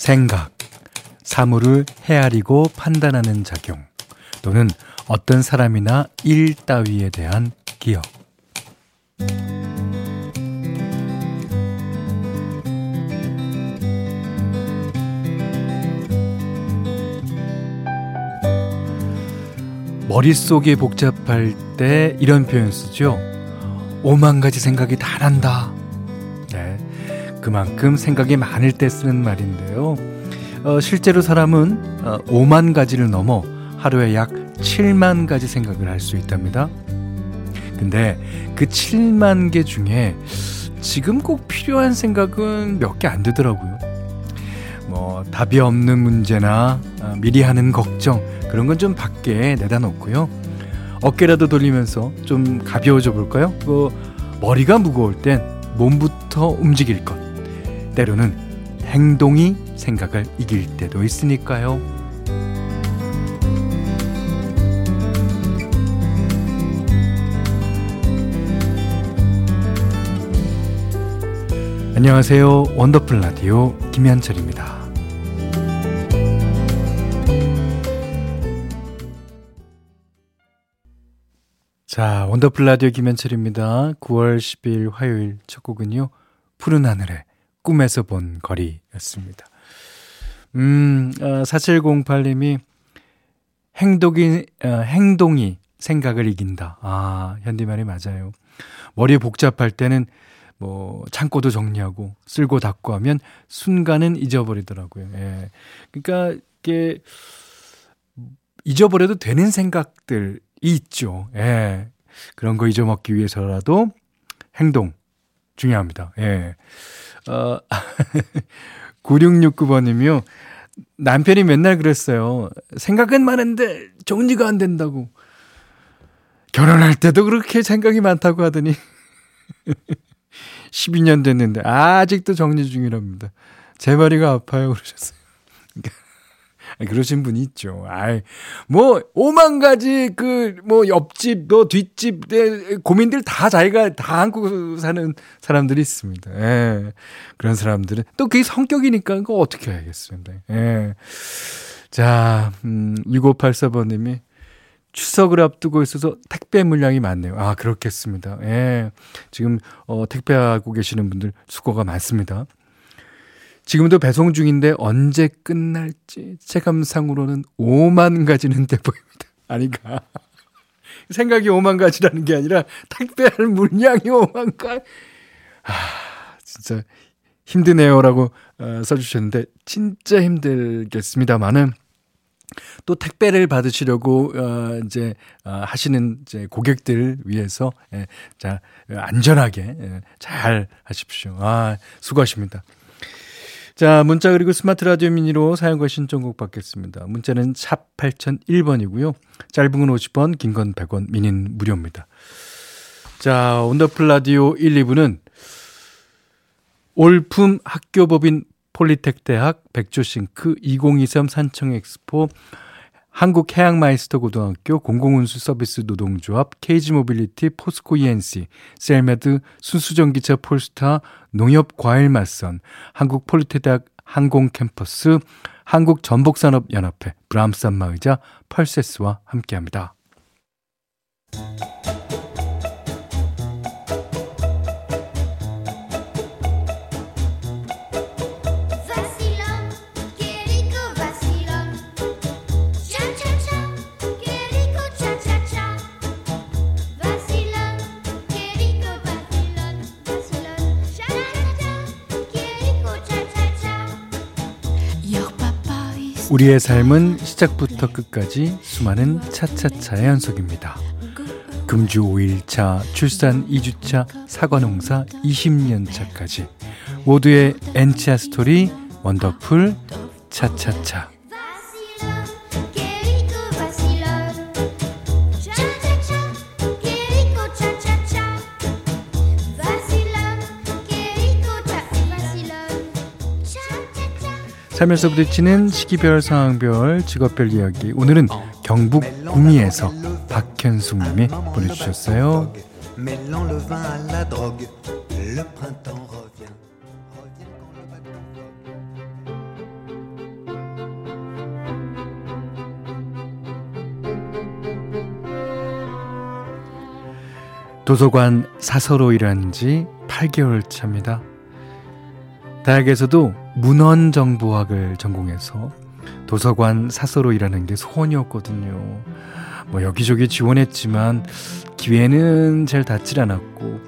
생각, 사물을 헤아리고 판단하는 작용, 또는 어떤 사람이나 일 따위에 대한 기억. 머릿속이 복잡할 때 이런 표현 쓰죠. 오만 가지 생각이 다 난다. 네. 그만큼 생각이 많을 때 쓰는 말인데요. 어, 실제로 사람은 어, 5만 가지를 넘어 하루에 약 7만 가지 생각을 할 수 있답니다. 근데 그 7만 개 중에 지금 꼭 필요한 생각은 몇 개 안 되더라고요. 뭐 답이 없는 문제나 어, 미리 하는 걱정 그런 건 좀 밖에 내다 놓고요. 어깨라도 돌리면서 좀 가벼워져 볼까요? 뭐 머리가 무거울 땐 몸부터 움직일 것. 때로는 행동이 생각을 이길 때도 있으니까요. 안녕하세요. 원더풀 라디오 김현철입니다. 자, 원더풀 라디오 김현철입니다. 9월 10일 화요일 첫 곡은요. 푸른 하늘에 꿈에서 본 거리였습니다. 음, 어, 4708님이 행동이, 어, 행동이 생각을 이긴다. 아, 현디말이 맞아요. 머리 복잡할 때는 뭐 창고도 정리하고 쓸고 닦고 하면 순간은 잊어버리더라고요. 예. 그러니까 이게 잊어버려도 되는 생각들이 있죠. 예. 그런 거 잊어먹기 위해서라도 행동 중요합니다. 예. 어, 9669번님이요. 남편이 맨날 그랬어요. 생각은 많은데 정리가 안 된다고. 결혼할 때도 그렇게 생각이 많다고 하더니 12년 됐는데 아직도 정리 중이랍니다. 제 머리가 아파요 그러셨어요. 그러신 분이 있죠. 아이, 뭐, 오만 가지, 그, 뭐, 옆집, 뭐, 뒷집, 고민들 다 자기가 다 안고 사는 사람들이 있습니다. 예. 그런 사람들은 또 그게 성격이니까 그거 어떻게 해야겠습니다. 예. 자, 음, 6584번님이 추석을 앞두고 있어서 택배 물량이 많네요. 아, 그렇겠습니다. 예. 지금, 어, 택배하고 계시는 분들 수고가 많습니다. 지금도 배송 중인데 언제 끝날지 체감상으로는 5만 가지는 돼 보입니다. 아니가. 생각이 5만 가지라는 게 아니라 택배할 물량이 5만 가. 아, 진짜 힘드네요라고 어, 써주셨는데 진짜 힘들겠습니다만은 또 택배를 받으시려고 어 이제 어 하시는 이제 고객들 위해서 예, 자 안전하게 예, 잘 하십시오. 아 수고하십니다. 자, 문자 그리고 스마트 라디오 미니로 사용과 신청곡 받겠습니다. 문자는 샵 8001번이고요. 짧은 건 50원, 긴 건 100원, 미니는 무료입니다. 자, 원더풀 라디오 1, 2부는 올품 학교법인 폴리텍 대학 백조싱크 2023 산청 엑스포 한국해양마이스터 고등학교 공공운수 서비스 노동조합 KG 모빌리티 포스코 E&C 셀메드 순수전기차 폴스타 농협과일맛선 한국폴리텍대학 항공캠퍼스 한국전복산업연합회 브람스안마의자 펄세스와 함께합니다. 우리의 삶은 시작부터 끝까지 수많은 차차차의 연속입니다. 금주 5일차, 출산 2주차, 사과농사 20년차까지 모두의 엔치아 스토리 원더풀 차차차 살면서 부딪히는 시기별, 상황별, 직업별 이야기. 오늘은 어. 경북 구미에서 박현숙 님이 보내주셨어요. 도서관 사서로 일한 지 8개월 차입니다. 대학에서도 문헌 정보학을 전공해서 도서관 사서로 일하는 게 소원이었거든요. 뭐 여기저기 지원했지만 기회는 잘 닿질 않았고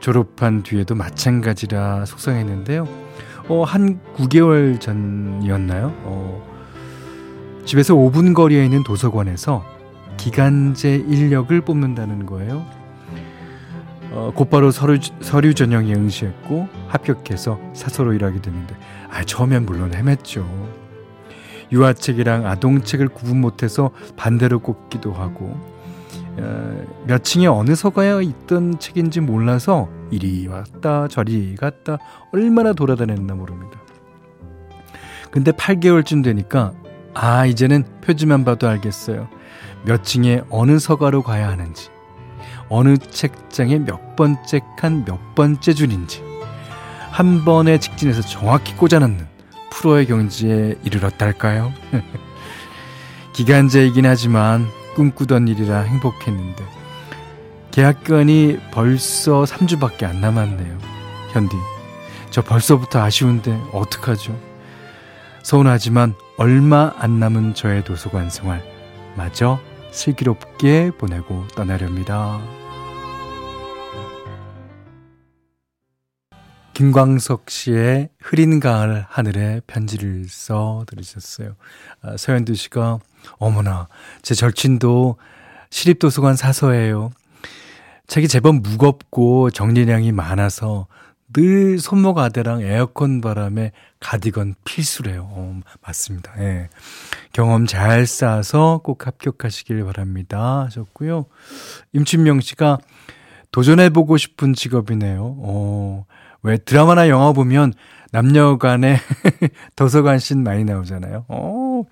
졸업한 뒤에도 마찬가지라 속상했는데요. 어, 한 9개월 전이었나요? 어, 집에서 5분 거리에 있는 도서관에서 기간제 인력을 뽑는다는 거예요. 어, 곧바로 서류, 서류 전형에 응시했고 합격해서 사서로 일하게 됐는데 아, 처음엔 물론 헤맸죠. 유아책이랑 아동책을 구분 못해서 반대로 꼽기도 하고 어, 몇 층에 어느 서가에 있던 책인지 몰라서 이리 왔다 저리 갔다 얼마나 돌아다녔나 모릅니다. 근데 8개월쯤 되니까 아 이제는 표지만 봐도 알겠어요. 몇 층에 어느 서가로 가야 하는지 어느 책장에 몇 번째 칸 몇 번째 줄인지 한 번에 직진해서 정확히 꽂아넣는 프로의 경지에 이르렀달까요? 기간제이긴 하지만 꿈꾸던 일이라 행복했는데 계약기간이 벌써 3주밖에 안 남았네요. 현디, 저 벌써부터 아쉬운데 어떡하죠? 서운하지만 얼마 안 남은 저의 도서관 생활 마저 슬기롭게 보내고 떠나렵니다. 김광석 씨의 흐린 가을 하늘에 편지를 써 들으셨어요. 아, 서현두 씨가 어머나 제 절친도 시립도서관 사서예요. 책이 제법 무겁고 정리량이 많아서 늘 손목 아대랑 에어컨 바람에 가디건 필수래요. 어, 맞습니다. 예. 경험 잘 쌓아서 꼭 합격하시길 바랍니다. 하셨고요. 임춘명 씨가 도전해보고 싶은 직업이네요. 어, 왜 드라마나 영화 보면 남녀 간에 도서관 씬 많이 나오잖아요. 어,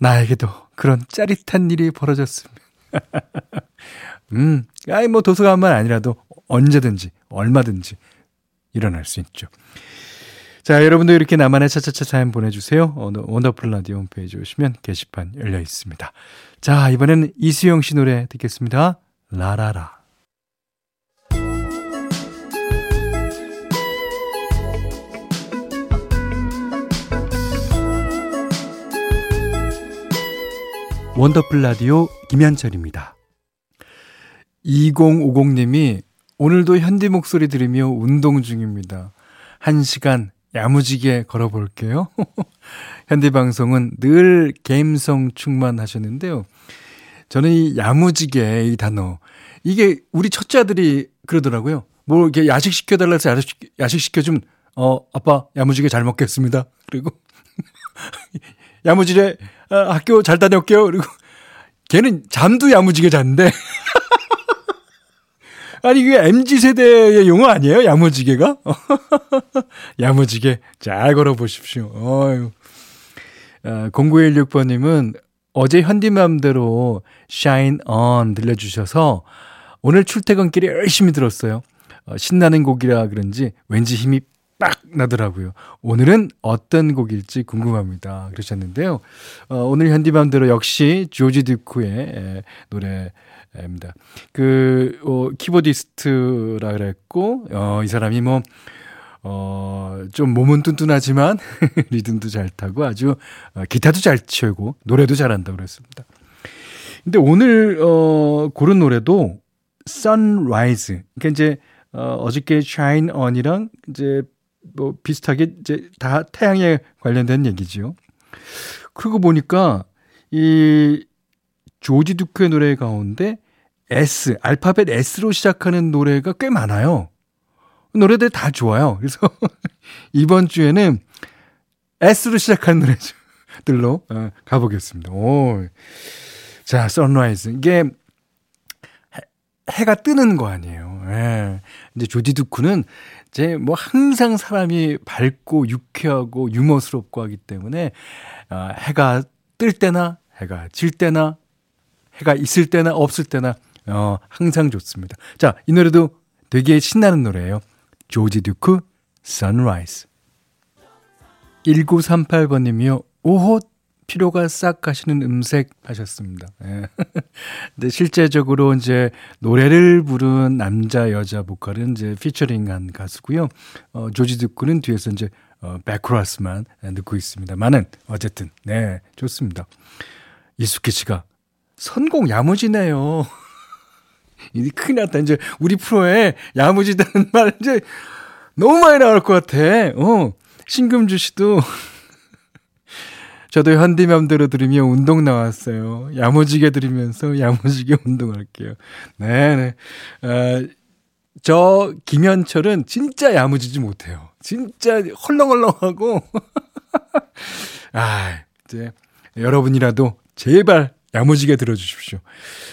나에게도 그런 짜릿한 일이 벌어졌으면. 음, 아이, 뭐 도서관만 아니라도 언제든지, 얼마든지 일어날 수 있죠. 자, 여러분도 이렇게 나만의 차차차 사연 보내주세요. 원더풀 라디오 홈페이지 오시면 게시판 열려 있습니다. 자, 이번에는 이수영 씨 노래 듣겠습니다. 라라라. 원더풀 라디오 김현철입니다. 2050님이 오늘도 현디 목소리 들으며 운동 중입니다. 한 시간 야무지게 걸어볼게요. 현디 방송은 늘 게임성 충만하셨는데요. 저는 이 야무지게 이 단어, 이게 우리 첫째 아들이 그러더라고요. 뭐 이렇게 야식 시켜달라 해서 야식, 야식 시켜주면, 어, 아빠 야무지게 잘 먹겠습니다. 그리고 야무지게 아, 학교 잘 다녀올게요. 그리고 걔는 잠도 야무지게 잤는데 아니, 이게 MZ세대의 용어 아니에요? 야무지게가? 야무지게 잘 걸어 보십시오. 어휴. 아, 0916번 님은 어제 현디맘대로 Shine On 들려주셔서 오늘 출퇴근길에 열심히 들었어요. 어, 신나는 곡이라 그런지 왠지 힘이 빡 나더라고요. 오늘은 어떤 곡일지 궁금합니다. 그러셨는데요. 어, 오늘 현디맘대로 역시 조지 듀크의 노래 입니다. 그, 어, 키보디스트라 그랬고, 어, 이 사람이 뭐, 어, 좀 몸은 뚠뚠하지만 리듬도 잘 타고 아주 어, 기타도 잘 치고 노래도 잘한다고 그랬습니다. 근데 오늘, 어, 고른 노래도 Sunrise. 그러니까 이제, 어, 어저께 Shine On이랑 이제 뭐 비슷하게 이제 다 태양에 관련된 얘기지요. 그러고 보니까 이 조지 두크의 노래 가운데 S, 알파벳 S로 시작하는 노래가 꽤 많아요. 노래들 다 좋아요. 그래서 이번 주에는 S로 시작하는 노래들로 어, 가보겠습니다. 오. 자, Sunrise. 이게 해, 가 뜨는 거 아니에요. 예. 이제 조지 듀크는 이제 뭐 항상 사람이 밝고 유쾌하고 유머스럽고 하기 때문에 어, 해가 뜰 때나 해가 질 때나 해가 있을 때나 없을 때나 어, 항상 좋습니다. 자, 이 노래도 되게 신나는 노래예요. 조지 듀크, Sunrise. 1938번님이요. 오호, 피로가 싹 가시는 음색 하셨습니다. 예. 근데 실제적으로 이제 노래를 부른 남자 여자 보컬은 이제 피처링한 가수고요. 어 조지 듣고는 뒤에서 이제 어 백코러스만 넣고 있습니다만은 어쨌든 네, 좋습니다. 이숙희 씨가 선곡 야무지네요. 이 큰일 났다. 이제 우리 프로에 야무지다는 말 이제 너무 많이 나올 것 같아. 어. 신금주 씨도 저도 현디맘대로 들으며 운동 나왔어요. 야무지게 들으면서 야무지게 운동할게요. 네네. 아, 저 김현철은 진짜 야무지지 못해요. 진짜 헐렁헐렁하고. 아, 이제 여러분이라도 제발 야무지게 들어주십시오.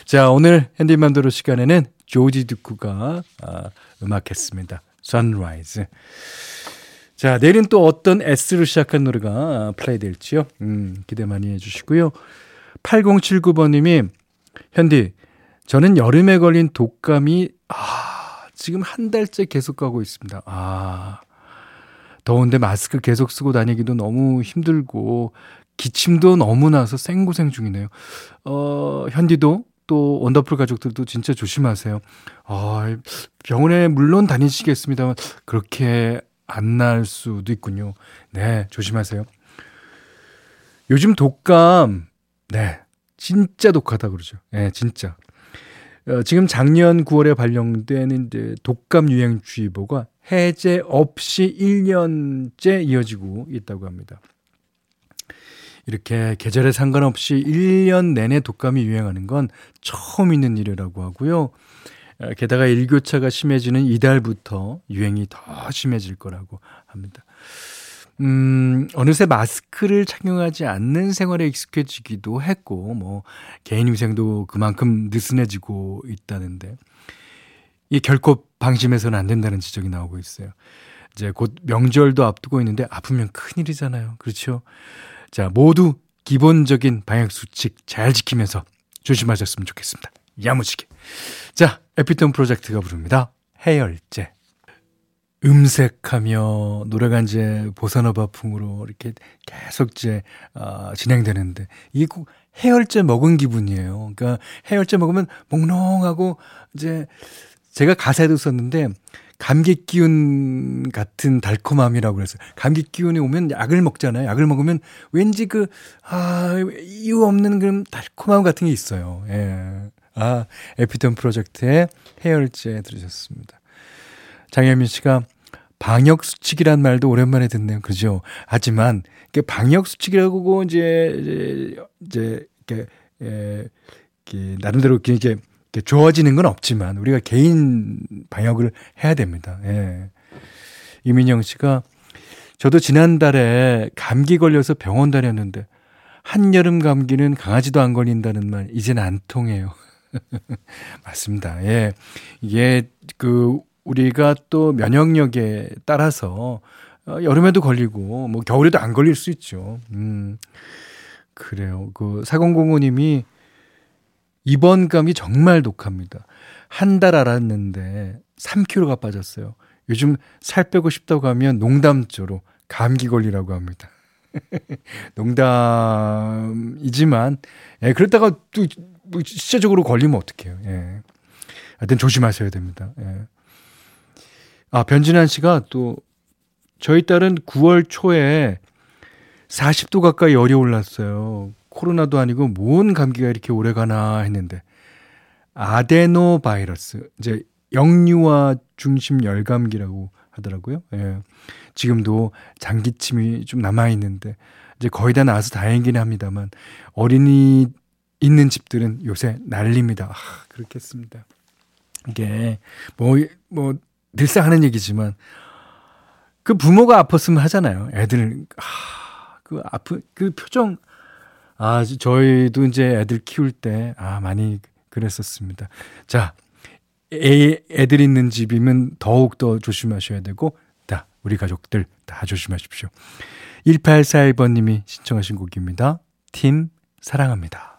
자, 오늘 핸디맘대로 시간에는 조지 두쿠가 아, 음악했습니다. Sunrise. 자, 내일은 또 어떤 S로 시작한 노래가 플레이 될지요? 음, 기대 많이 해주시고요. 8079번님이, 현디, 저는 여름에 걸린 독감이, 아, 지금 한 달째 계속 가고 있습니다. 아, 더운데 마스크 계속 쓰고 다니기도 너무 힘들고, 기침도 너무 나서 생고생 중이네요. 어, 현디도 또 원더풀 가족들도 진짜 조심하세요. 아, 병원에 물론 다니시겠습니다만, 그렇게 안 날 수도 있군요. 네, 조심하세요. 요즘 독감, 네, 진짜 독하다 그러죠. 네, 진짜. 어, 지금 작년 9월에 발령된 독감 유행주의보가 해제 없이 1년째 이어지고 있다고 합니다. 이렇게 계절에 상관없이 1년 내내 독감이 유행하는 건 처음 있는 일이라고 하고요. 어, 게다가 일교차가 심해지는 이달부터 유행이 더 심해질 거라고 합니다. 음, 어느새 마스크를 착용하지 않는 생활에 익숙해지기도 했고, 뭐, 개인 위생도 그만큼 느슨해지고 있다는데, 이 결코 방심해서는 안 된다는 지적이 나오고 있어요. 이제 곧 명절도 앞두고 있는데, 아프면 큰일이잖아요. 그렇죠? 자, 모두 기본적인 방역 수칙 잘 지키면서 조심하셨으면 좋겠습니다. 야무지게. 자, 에피톤 프로젝트가 부릅니다. 해열제. 음색하며 노래가 이제 보사노바 풍으로 이렇게 계속 이제 어, 진행되는데 이게 꼭 해열제 먹은 기분이에요. 그러니까 해열제 먹으면 몽롱하고 이제 제가 가사에도 썼는데 감기 기운 같은 달콤함이라고 그래서 감기 기운이 오면 약을 먹잖아요. 약을 먹으면 왠지 그, 아, 이유 없는 그런 달콤함 같은 게 있어요. 예. 아, 에피톤 프로젝트의 해열제 들으셨습니다. 장현민 씨가 방역 수칙이란 말도 오랜만에 듣네요. 그죠? 하지만 그 방역 수칙이라고 이제 이제 이렇게 예, 이렇게 나름대로 이렇게, 이렇게 좋아지는 건 없지만 우리가 개인 방역을 해야 됩니다. 예. 이민영 씨가 저도 지난달에 감기 걸려서 병원 다녔는데 한여름 감기는 강아지도 안 걸린다는 말 이제는 안 통해요. 맞습니다. 예. 이게 그 우리가 또 면역력에 따라서 어, 여름에도 걸리고 뭐 겨울에도 안 걸릴 수 있죠. 음. 그래요. 그 4005님이 이번 감이 정말 독합니다. 한 달 알았는데 3kg가 빠졌어요. 요즘 살 빼고 싶다고 하면 농담조로 감기 걸리라고 합니다. 농담이지만, 예, 그렇다가 또뭐 실제적으로 걸리면 어떡해요. 예. 하여튼 조심하셔야 됩니다. 예. 아, 변진환 씨가 또 저희 딸은 9월 초에 40도 가까이 열이 올랐어요. 코로나도 아니고 뭔 감기가 이렇게 오래 가나 했는데 아데노 바이러스 이제 영유아 중심 열감기라고 하더라고요. 예. 지금도 장기침이 좀 남아 있는데 이제 거의 다 나아서 다행이긴 합니다만 어린이 있는 집들은 요새 난립니다. 아, 그렇겠습니다. 이게 뭐 뭐 늘상 하는 얘기지만 그 부모가 아팠으면 하잖아요. 애들 아, 그 아프 그 표정 아 저희도 이제 애들 키울 때 아 많이 그랬었습니다. 자, 애, 애들 있는 집이면 더욱 더 조심하셔야 되고 다 우리 가족들 다 조심하십시오. 1841번님이 신청하신 곡입니다. 팀 사랑합니다.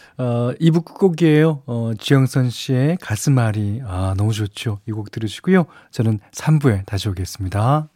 어, 2부 끝곡이에요. 어, 지영선 씨의 가슴앓이. 아, 너무 좋죠. 이 곡 들으시고요. 저는 3부에 다시 오겠습니다.